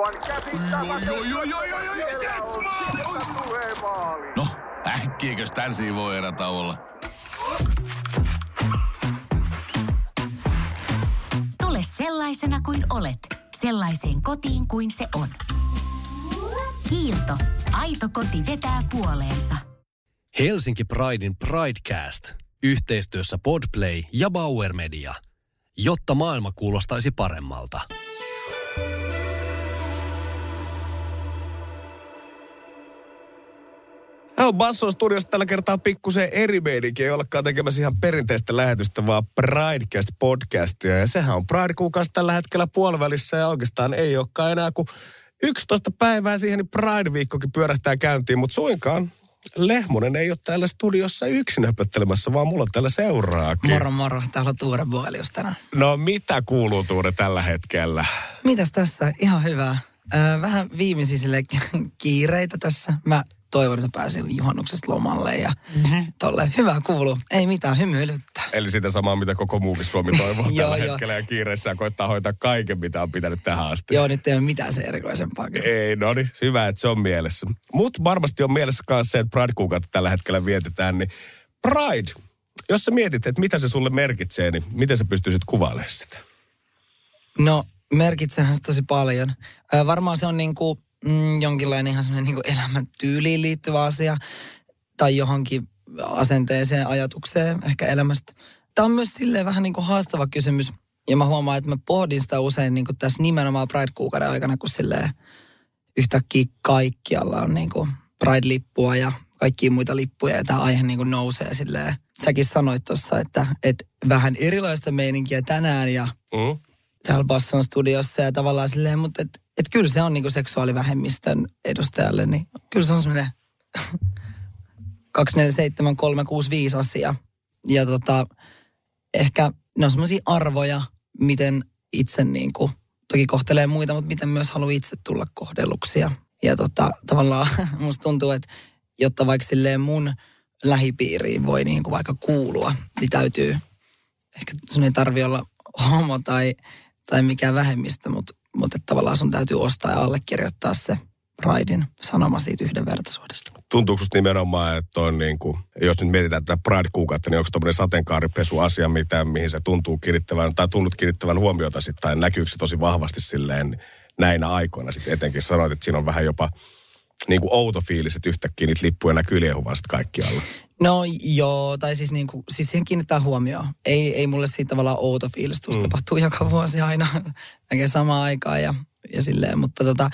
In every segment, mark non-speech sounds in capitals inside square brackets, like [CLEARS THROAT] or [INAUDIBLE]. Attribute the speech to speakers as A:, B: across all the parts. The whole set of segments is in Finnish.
A: Aivan
B: yes, maali! No, äkkiäkös tän voi erä olla?
C: Tule sellaisena kuin olet, sellaiseen kotiin kuin se on. Kiilto. Aito koti vetää puoleensa.
D: Helsinki Pridein Pridecast. Yhteistyössä Podplay ja Bauer Media. Jotta maailma kuulostaisi paremmalta.
E: No, Basson studiossa tällä kertaa pikkusen eri meininki. Ei olekaan tekemässä ihan perinteistä lähetystä, vaan Pridecast-podcastia. Ja sehän on Pride-kuukausi tällä hetkellä puolivälissä ja oikeastaan ei olekaan enää kuin 11 päivää siihen, niin Pride-viikkokin pyörähtää käyntiin. Mutta suinkaan Lehmonen ei ole täällä studiossa yksin höpöttelemässä, vaan mulla on täällä seuraakin.
F: Moro moro, täällä on Tuure Boelius tänään.
E: No mitä kuuluu Tuure tällä hetkellä?
F: Mitäs tässä? Ihan hyvä. Öö, vähän viimeisiä sille kiireitä tässä. Mä toivon, että pääsin juhannuksesta lomalle ja mm-hmm. tolle. Hyvä kuulu. Ei mitään, hymyilyttää.
E: Eli sitä samaa, mitä koko muukin Suomi toivoo [LAUGHS]
F: Joo,
E: tällä
F: joo.
E: hetkellä ja kiireessä ja koittaa hoitaa kaiken, mitä on pitänyt tähän asti.
F: Joo, nyt ei ole mitään se erikoisempaa. kyllä.
E: Ei, no niin, hyvä, että se on mielessä. Mutta varmasti on mielessä myös se, että Pride-kuukautta tällä hetkellä vietetään, niin Pride, jos sä mietit, että mitä se sulle merkitsee, niin miten sä pystyisit kuvailemaan sitä?
F: No, merkitsehän se tosi paljon. Varmaan se on niinku, mm, jonkinlainen ihan semmoinen niinku elämäntyyliin liittyvä asia. Tai johonkin asenteeseen, ajatukseen ehkä elämästä. Tämä on myös silleen vähän niinku haastava kysymys. Ja mä huomaan, että mä pohdin sitä usein niinku tässä nimenomaan Pride-kuukauden aikana, kun silleen yhtäkkiä kaikkialla on niinku Pride-lippua ja kaikkia muita lippuja ja tämä aihe niinku nousee silleen. Säkin sanoit tuossa, että, että vähän erilaista meininkiä tänään ja
E: Mm?
F: täällä Basson studiossa ja tavallaan silleen, mutta et, et kyllä se on niinku seksuaalivähemmistön edustajalle, niin kyllä se on semmoinen [LAUGHS] 247365 asia. Ja tota, ehkä ne on semmoisia arvoja, miten itse niinku, toki kohtelee muita, mutta miten myös haluaa itse tulla kohdelluksia. Ja tota, tavallaan [LAUGHS] musta tuntuu, että jotta vaikka silleen mun lähipiiriin voi niinku vaikka kuulua, niin täytyy, ehkä sun ei tarvi olla homo tai, tai mikään vähemmistö, mutta, mutta tavallaan sun täytyy ostaa ja allekirjoittaa se Pridein sanoma siitä yhdenvertaisuudesta.
E: Tuntuuko susta nimenomaan, että on niin kuin, jos nyt mietitään tätä Pride-kuukautta, niin onko tuommoinen sateenkaaripesu-asia, mitä, mihin se tuntuu kiinnittävän, tai tunnut kiinnittävän huomiota sitten, tai näkyykö se tosi vahvasti silleen näinä aikoina sitten etenkin sanoit, että siinä on vähän jopa niin kuin outo fiilis, että yhtäkkiä niitä lippuja näkyy liehuvan sitten kaikkialla.
F: No joo, tai siis, niinku, siis siihen kiinnittää huomioon. Ei, ei mulle siitä tavallaan outo fiilis,
E: Mm.
F: tapahtuu joka vuosi aina [LAUGHS] melkein samaan aikaan ja, ja silleen, mutta tota,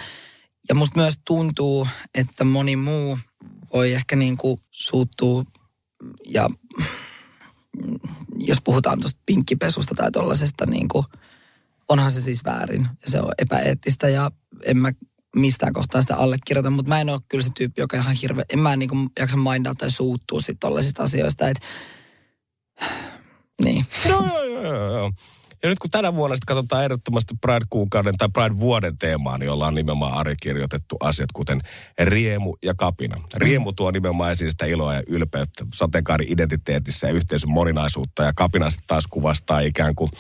F: ja musta myös tuntuu, että moni muu voi ehkä niinku suuttua ja mm, jos puhutaan tuosta pinkkipesusta tai tollasesta, niinku, onhan se siis väärin ja se on epäeettistä ja en mä mistään kohtaa sitä allekirjoita, mutta mä en ole kyllä se tyyppi, joka ihan hirveä, en mä niinku jaksa mindaa tai suuttua sit tollasista asioista, että [SIGHS] niin.
E: Joo, joo, joo, joo. Ja nyt kun tänä vuonna sitten katsotaan ehdottomasti Pride-kuukauden tai Pride-vuoden teemaa, niin ollaan nimenomaan Ari kirjoitettu asiat, kuten riemu ja kapina. Riemu tuo nimenomaan esiin sitä iloa ja ylpeyttä sateenkaari-identiteetissä ja yhteisön moninaisuutta, ja kapina sitten taas kuvastaa ikään kuin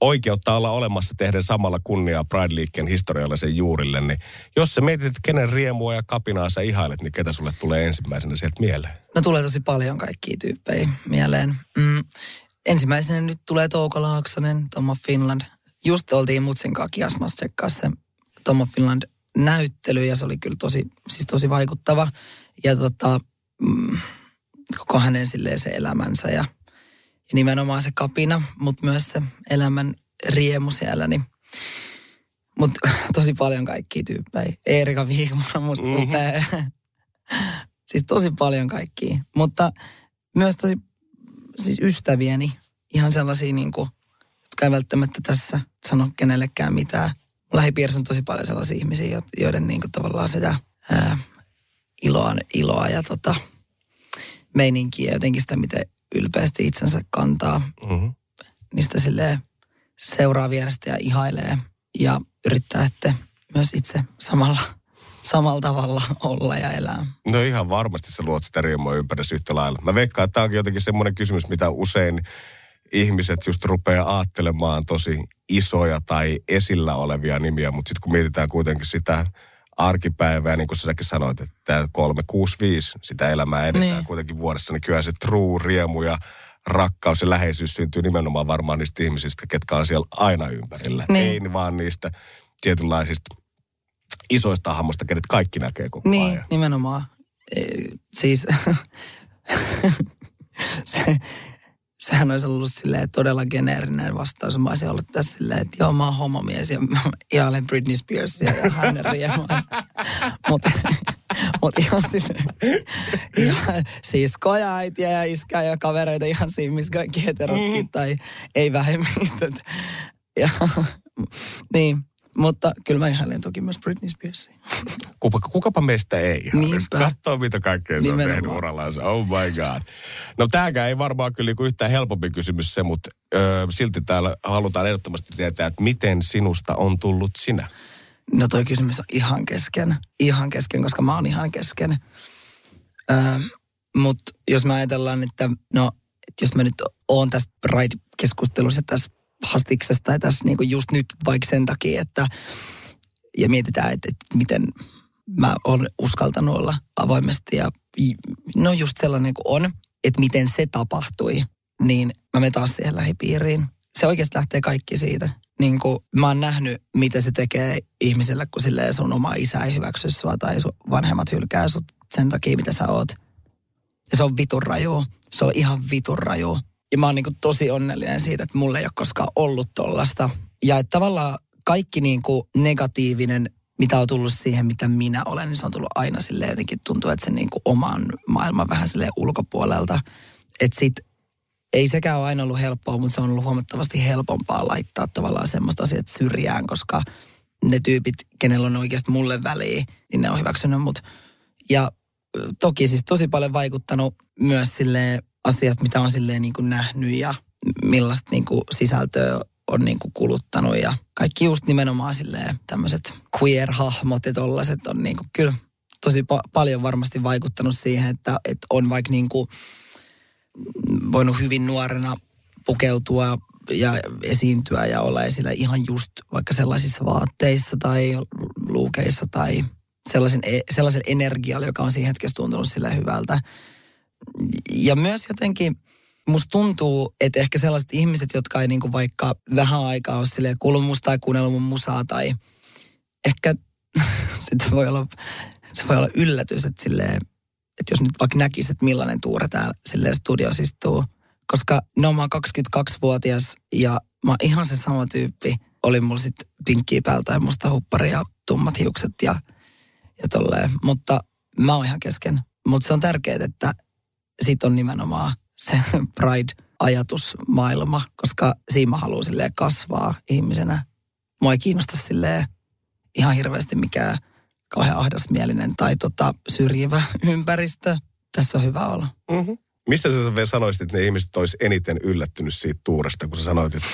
E: oikeutta olla olemassa tehden samalla kunniaa Pride-liikkeen historiallisen juurille. Niin jos sä mietit, että kenen riemua ja kapinaa sä ihailet, niin ketä sulle tulee ensimmäisenä sieltä mieleen?
F: No tulee tosi paljon kaikkia tyyppejä mieleen. Mm. Ensimmäisenä nyt tulee Touko Laaksonen, Tomo Finland. Just oltiin Mutsin kanssa kiasmassa se Tomo Finland näyttely ja se oli kyllä tosi, siis tosi vaikuttava. Ja tota, mm, koko hänen silleen se elämänsä ja, ja nimenomaan se kapina, mutta myös se elämän riemu siellä, niin mutta tosi paljon kaikkia tyyppejä. Eerika Viikman on musta
E: Mhm.
F: mm-hmm. upea. siis tosi paljon kaikkia. Mutta myös tosi siis ystäviäni, ihan sellaisia niin kuin, jotka ei välttämättä tässä sano kenellekään mitään. Lähipiirissä on tosi paljon sellaisia ihmisiä, jo- joiden niin kuin, tavallaan sitä ää, iloa, iloa ja tota, meininkiä ja jotenkin sitä, miten ylpeästi itsensä kantaa.
E: Mm-hmm.
F: Niistä silleen seuraa vierestä ja ihailee ja yrittää sitten myös itse samalla, samalla tavalla olla ja elää.
E: No ihan varmasti sä luot sitä riemua ympäri yhtä lailla. Mä veikkaan, että tämä onkin jotenkin semmoinen kysymys, mitä usein ihmiset just rupeaa ajattelemaan tosi isoja tai esillä olevia nimiä, mutta sitten kun mietitään kuitenkin sitä arkipäivää, niin kuin säkin sanoit, että tämä 365, sitä elämää edetään
F: Niin.
E: kuitenkin vuodessa, niin kyllä se true, riemu ja rakkaus ja läheisyys syntyy nimenomaan varmaan niistä ihmisistä, ketkä on siellä aina ympärillä.
F: Niin.
E: Ei vaan niistä tietynlaisista isoista hahmoista, kenet kaikki näkee koko
F: Niin,
E: ajan.
F: nimenomaan. E, siis [LAUGHS] se, sehän olisi ollut silleen todella geneerinen vastaus. Mä olisin ollut tässä silleen, että joo, mä oon homomies ja mä ihailen Britney Spearsia ja hänen riemuaan. Mutta mut ihan silleen, ihan, siis koja, äitiä ja iskää ja kavereita ihan siinä, missä kaikki heterotkin tai ei vähemmistöt. Ja, niin, mutta kyllä mä ihailen toki myös Britney Spearsia.
E: Kuka, kukapa meistä ei.
F: Niinpä.
E: Katsoo, mitä kaikkea se on tehnyt urallaan. Oh my god. No tämäkään ei varmaan kyllä niinku yhtään helpompi kysymys se, mutta ö, silti täällä halutaan ehdottomasti tietää, että miten sinusta on tullut sinä.
F: No toi kysymys on ihan kesken. Ihan kesken, koska mä oon ihan kesken. Mutta jos me ajatellaan, että no, että jos mä nyt oon tässä Pride-keskustelussa tässä hastiksessa tai tässä niinku just nyt vaikka sen takia, että ja mietitään, että, että miten mä oon uskaltanut olla avoimesti ja no just sellainen kuin on, että miten se tapahtui, niin mä menen taas siihen lähipiiriin. Se oikeasti lähtee kaikki siitä. Niin kuin mä oon nähnyt, mitä se tekee ihmiselle, kun silleen sun oma isä ei hyväksy sua tai sun vanhemmat hylkää sut sen takia, mitä sä oot. Ja se on vitun raju. Se on ihan vitun raju. Ja mä oon niin tosi onnellinen siitä, että mulla ei ole koskaan ollut tollasta. Ja että tavallaan kaikki niin kuin negatiivinen, mitä on tullut siihen, mitä minä olen, niin se on tullut aina sille jotenkin tuntuu, että se niin kuin oman maailman vähän sille ulkopuolelta. Että sit ei sekään ole aina ollut helppoa, mutta se on ollut huomattavasti helpompaa laittaa tavallaan semmoista asiat syrjään, koska ne tyypit, kenellä on oikeasti mulle väliä, niin ne on hyväksynyt mut. Ja toki siis tosi paljon vaikuttanut myös sille asiat, mitä on silleen niin kuin nähnyt ja millaista niin kuin sisältöä on niin kuin kuluttanut ja kaikki just nimenomaan silleen tämmöiset queer-hahmot ja tollaset on niin kuin kyllä tosi pa- paljon varmasti vaikuttanut siihen, että, että on vaikka niin kuin voinut hyvin nuorena pukeutua ja esiintyä ja olla esillä ihan just vaikka sellaisissa vaatteissa tai luukeissa tai sellaisen, e- sellaisen energialla, joka on siinä hetkessä tuntunut sille hyvältä. Ja myös jotenkin musta tuntuu, että ehkä sellaiset ihmiset, jotka ei niinku vaikka vähän aikaa ole silleen kuullut tai kuunnellut mun musaa tai ehkä [LAUGHS] sitten voi olla, se voi olla yllätys, että silleen, että jos nyt vaikka näkisi, että millainen tuure täällä silleen studiossa istuu. Koska no mä oon 22-vuotias ja mä oon ihan se sama tyyppi. Oli mulla sitten pinkkiä päältä ja musta huppari ja tummat hiukset ja, ja tolleen. Mutta mä oon ihan kesken. Mutta se on tärkeää, että sit on nimenomaan se Pride-ajatusmaailma, koska siinä mä haluan silleen kasvaa ihmisenä. Mua ei kiinnosta silleen ihan hirveästi mikään kauhean ahdasmielinen tai tota, syrjivä ympäristö. Tässä on hyvä olla.
E: Mm-hmm. Mistä sä vielä sanoisit, että ne ihmiset olisi eniten yllättynyt siitä tuuresta, kun sä sanoit, että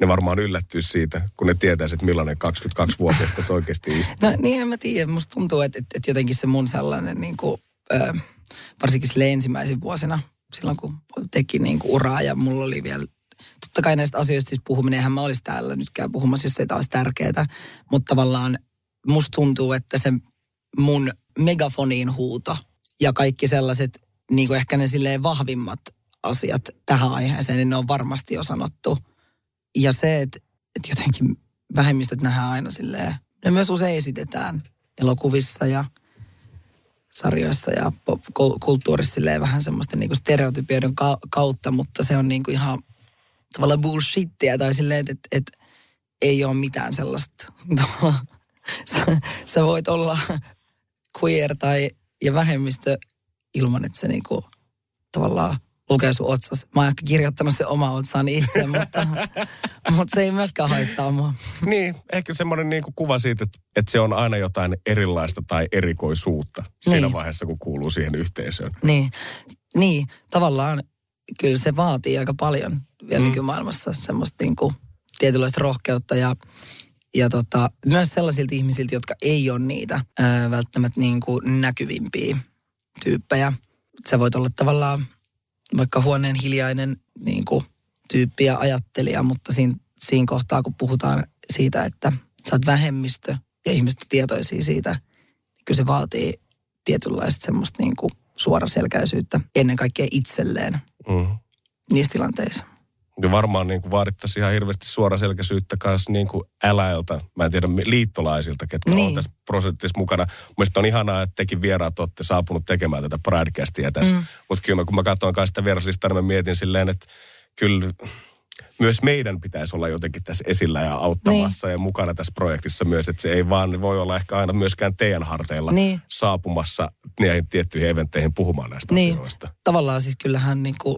E: ne varmaan yllättyisi siitä, kun ne tietäisi, että millainen 22-vuotias tässä oikeasti istuu.
F: No niin, en mä tiedä. Musta tuntuu, että, että, että jotenkin se mun sellainen, niin kuin, ö, varsinkin sille ensimmäisin vuosina, silloin kun teki niin kuin uraa ja mulla oli vielä, totta kai näistä asioista siis puhuminen, eihän mä olisi täällä nytkään puhumassa, jos ei tämä olisi tärkeää, mutta tavallaan musta tuntuu, että se mun megafoniin huuto ja kaikki sellaiset, niin kuin ehkä ne silleen vahvimmat asiat tähän aiheeseen, niin ne on varmasti jo sanottu. Ja se, että, että jotenkin vähemmistöt nähdään aina silleen, ne myös usein esitetään elokuvissa ja sarjoissa ja kulttuurissa vähän semmoisten niin stereotypioiden ka- kautta, mutta se on niin kuin ihan tavallaan bullshittia tai silleen, että, että ei ole mitään sellaista. [LAUGHS] sä, sä voit olla queer tai ja vähemmistö ilman, että se niinku tavallaan lukee sun otsas. Mä oon ehkä kirjoittanut se oma otsaani itse, mutta, [LAUGHS] mutta se ei myöskään haittaa mua.
E: Niin, ehkä semmoinen niin kuin kuva siitä, että, että se on aina jotain erilaista tai erikoisuutta siinä
F: Niin.
E: vaiheessa, kun kuuluu siihen yhteisöön.
F: Niin, niin tavallaan kyllä se vaatii aika paljon vielä mm. nykymaailmassa semmoista niinku tietynlaista rohkeutta ja, ja tota, myös sellaisilta ihmisiltä, jotka ei ole niitä ää, välttämättä niinku näkyvimpiä tyyppejä. Sä voit olla tavallaan vaikka huoneen hiljainen niinku, tyyppi ja ajattelija, mutta siinä, siinä kohtaa, kun puhutaan siitä, että sä oot vähemmistö ja ihmiset on tietoisia siitä, niin kyllä se vaatii tietynlaista semmoista niin kuin suoraselkäisyyttä ennen kaikkea itselleen
E: Mm.
F: niissä tilanteissa.
E: Ja varmaan niin kuin vaadittaisiin ihan hirveästi suoraselkäisyyttä kanssa niin kuin äläiltä, mä en tiedä, liittolaisilta, ketkä niin. on tässä prosentissa mukana. Mielestäni on ihanaa, että tekin vieraat olette saapunut tekemään tätä Pridecastia tässä. Mm. Mutta kyllä mä, kun mä katsoin kanssa sitä vieraslistaa, niin mä mietin silleen, että kyllä myös meidän pitäisi olla jotenkin tässä esillä ja auttamassa niin. ja mukana tässä projektissa myös, että se ei vaan voi olla ehkä aina myöskään teidän harteilla
F: Niin.
E: saapumassa näihin tiettyihin eventteihin puhumaan näistä
F: Niin,
E: asioista.
F: tavallaan siis kyllähän niin kuin,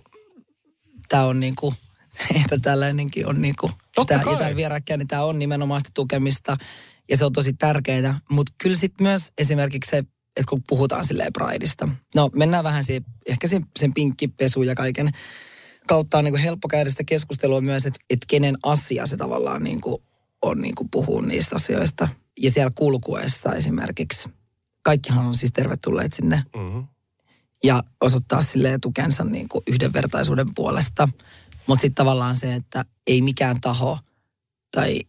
F: tämä on niin kuin, [LAUGHS] että tällainenkin on niin kuin,
E: Totta
F: tämä, tämä vierakkäin, niin tämä on nimenomaan sitä tukemista ja se on tosi tärkeää. Mutta kyllä sitten myös esimerkiksi se, että kun puhutaan silleen Prideista, no mennään vähän siihen, ehkä sen, sen pinkkipesuun ja kaiken kautta on niin kuin helppo käydä sitä keskustelua myös, että, että kenen asia se tavallaan niin kuin on niin kuin puhua niistä asioista. Ja siellä kulkuessa esimerkiksi, kaikkihan on siis tervetulleet sinne
E: Mm-hmm.
F: ja osoittaa sille tukensa niin kuin yhdenvertaisuuden puolesta. Mutta sitten tavallaan se, että ei mikään taho tai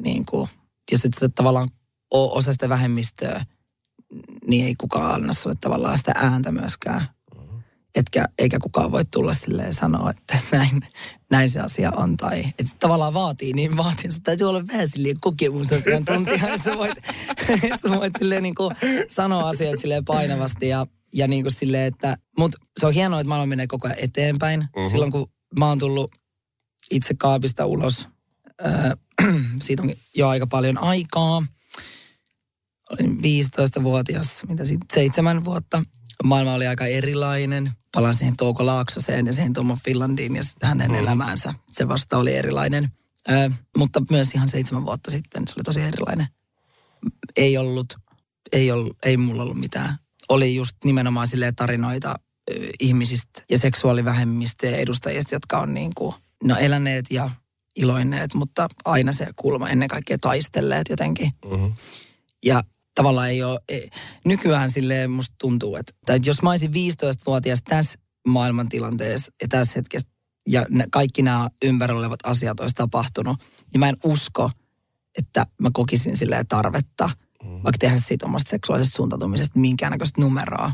F: niin kuin, jos et sä tavallaan ole osa sitä vähemmistöä, niin ei kukaan anna sulle tavallaan sitä ääntä myöskään. Etkä, eikä kukaan voi tulla silleen sanoa, että [LAUGHS] näin, näin se asia on. Tai että se tavallaan vaatii, niin vaatii. Se täytyy olla vähän silleen kokemusasiantuntija, [LAUGHS] että sä voit, [LAUGHS] että sä voit silleen niin kuin sanoa asioita silleen painavasti ja, ja niin kuin silleen, että... Mutta se on hienoa, että maailma menee koko ajan eteenpäin. Mm-hmm. Silloin kun mä oon tullut itse kaapista ulos, äh, [CLEARS THROAT] siitä on jo aika paljon aikaa. Olin 15-vuotias, mitä sitten, seitsemän vuotta. Maailma oli aika erilainen. Palaan siihen Touko Laaksoseen ja siihen Tomo Finlandiin ja hänen mm. elämäänsä. Se vasta oli erilainen. Ö, mutta myös ihan seitsemän vuotta sitten se oli tosi erilainen. Ei ollut, ei, ollut, ei mulla ollut mitään. Oli just nimenomaan silleen tarinoita ihmisistä ja seksuaalivähemmistöjen edustajista, jotka on niin kuin, no eläneet ja iloinneet, mutta aina se kulma ennen kaikkea taistelleet jotenkin.
E: Mm-hmm.
F: Ja tavallaan ei ole, nykyään silleen musta tuntuu, että, että jos mä olisin 15-vuotias tässä maailmantilanteessa ja tässä hetkessä, ja ne, kaikki nämä ympärillä olevat asiat olisi tapahtunut, niin mä en usko, että mä kokisin silleen tarvetta, mm. vaikka tehdä siitä omasta seksuaalisesta suuntautumisesta minkäännäköistä numeroa.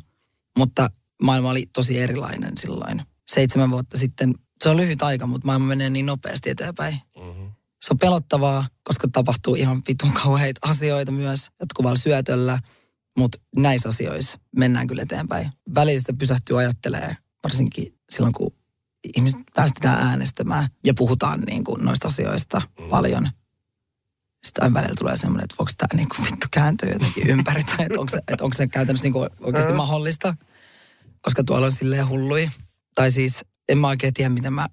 F: Mutta maailma oli tosi erilainen silloin. Seitsemän vuotta sitten, se on lyhyt aika, mutta maailma menee niin nopeasti eteenpäin
E: Mm-hmm.
F: se on pelottavaa, koska tapahtuu ihan vitun kauheita asioita myös jatkuvalla syötöllä, mutta näissä asioissa mennään kyllä eteenpäin. Välillä pysähtyy ajattelee, varsinkin silloin kun ihmiset päästetään äänestämään ja puhutaan niin kuin noista asioista mm. paljon. Sitten aina välillä tulee semmoinen, että voiko tämä niin kuin vittu kääntyä jotenkin ympäri, tai että onko se, että onko se käytännössä niin kuin oikeasti mahdollista, koska tuolla on silleen hullui. Tai siis en mä oikein tiedä, miten mä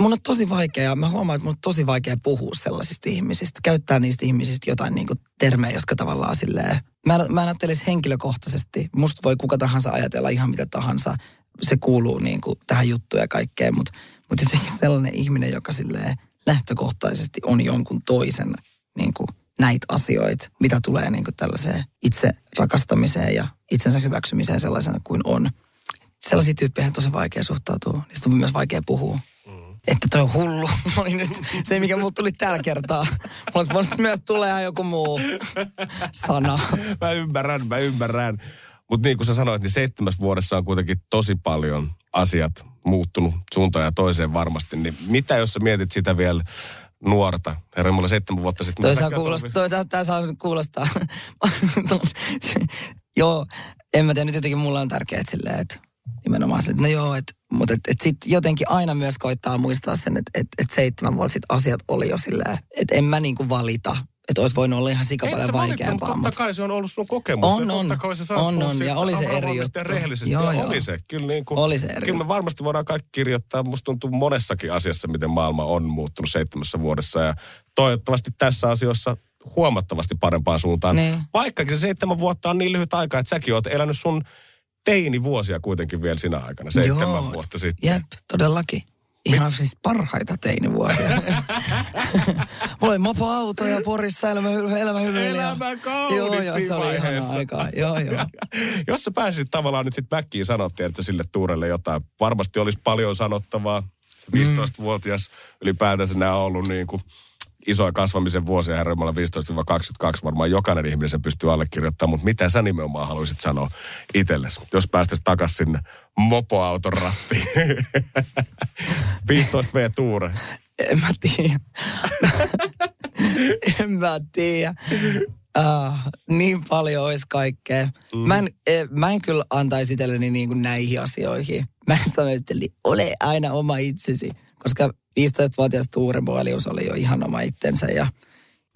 F: mun on tosi vaikea, mä huomaan, että mun on tosi vaikea puhua sellaisista ihmisistä, käyttää niistä ihmisistä jotain niin kuin termejä, jotka tavallaan silleen, mä, mä ajattelisi henkilökohtaisesti, musta voi kuka tahansa ajatella ihan mitä tahansa, se kuuluu niin kuin tähän juttuun ja kaikkeen, mutta mut jotenkin sellainen ihminen, joka silleen lähtökohtaisesti on jonkun toisen niin kuin näitä asioita, mitä tulee niin kuin tällaiseen itse rakastamiseen ja itsensä hyväksymiseen sellaisena kuin on. Sellaisia tyyppejä on tosi vaikea suhtautua, niistä on myös vaikea puhua. Että toi on hullu. [LAUGHS] Oli nyt se, mikä mulle tuli tällä kertaa. Mutta voinut myös tulee joku muu sana. [LAUGHS]
E: Mä ymmärrän, mä ymmärrän. Mutta niin kuin sä sanoit, niin seitsemässä vuodessa on kuitenkin tosi paljon asiat muuttunut suuntaan ja toiseen varmasti. Niin mitä jos sä mietit sitä vielä nuorta? Herra, mulla seitsemän vuotta sitten.
F: Toi
E: Mä
F: saa kuulostaa, toi, tää, tää saa kuulostaa. [LAUGHS] joo, en mä tiedä, nyt jotenkin mulla on tärkeää silleen, että nimenomaan silleen, että no joo, et, mutta et, et sit jotenkin aina myös koittaa muistaa sen, että et, et seitsemän vuotta sitten asiat oli jo silleen, että en mä niinku valita. Että olisi voinut olla ihan sika paljon vaikeampaa.
E: Totta
F: Mutta
E: kai se on ollut sun kokemus.
F: On,
E: ja
F: on.
E: Totta kai saat
F: On, on, ja oli se eri
E: avoimesti ja
F: juttu.
E: rehellisesti.
F: Joo,
E: ja
F: joo.
E: oli se. Kyllä, niin kuin,
F: Oli se eri
E: kyllä me
F: juttu.
E: varmasti voidaan kaikki kirjoittaa. Musta tuntuu monessakin asiassa, miten maailma on muuttunut seitsemässä vuodessa. Ja toivottavasti tässä asiassa huomattavasti parempaan suuntaan.
F: Niin.
E: Vaikkakin se seitsemän vuotta on niin lyhyt aika, että säkin oot elänyt sun teinivuosia kuitenkin vielä sinä aikana, seitsemän
F: Joo.
E: vuotta sitten.
F: Jep, todellakin. Ihan siis parhaita teinivuosia. Mulla [LAUGHS] oli mopoauto ja Porissa elämä, elämä hyvin.
E: Elämä kaunis
F: Joo, joo, se oli
E: vaiheessa.
F: aikaa. Joo, joo. [LAUGHS]
E: Jos sä pääsisit tavallaan nyt sitten väkkiin sanottiin, että sille Tuurelle jotain, varmasti olisi paljon sanottavaa. 15-vuotias ylipäätänsä nämä on ollut niin kuin isoja kasvamisen vuosia herremmalla 15-22. Varmaan jokainen ihminen sen pystyy allekirjoittamaan, mutta mitä sä nimenomaan haluaisit sanoa itsellesi, jos päästäisiin takaisin sinne mopoauton rattiin? [LAUGHS] 15 V Tuure.
F: En mä tiedä. [LAUGHS] en mä tiedä. Uh, niin paljon olisi kaikkea. Mm. Mä, en, eh, mä en kyllä antaisi itselleni niin kuin näihin asioihin. Mä en sanoisi itselleni, ole aina oma itsesi. Koska 15-vuotias Tuure Boelius oli jo ihan oma itsensä. Ja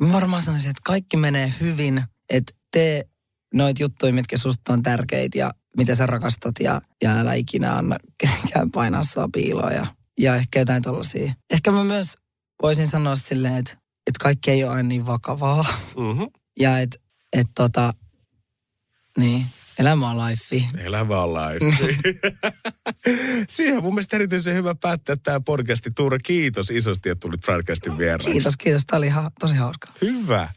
F: mä varmaan sanoisin, että kaikki menee hyvin. Että tee noit juttuja, mitkä susta on tärkeitä ja mitä sä rakastat. Ja, ja älä ikinä anna kenenkään painaa sua piiloon. Ja, ja ehkä jotain tollasia. Ehkä mä myös voisin sanoa silleen, että, että kaikki ei ole aina niin vakavaa.
E: Mm-hmm.
F: Ja että et tota, niin, elämä on life.
E: Elämä on life. [LAUGHS] Siihen on mun mielestä erityisen hyvä päättää tämä podcasti. Tuure, kiitos isosti, että tulit Broadcastin vieraan.
F: Kiitos, kiitos. Tämä oli ihan tosi hauskaa.
E: Hyvä.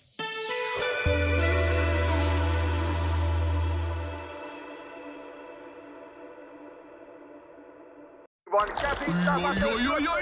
A: Vaan käsittämätön.
B: Oi, oi, oi,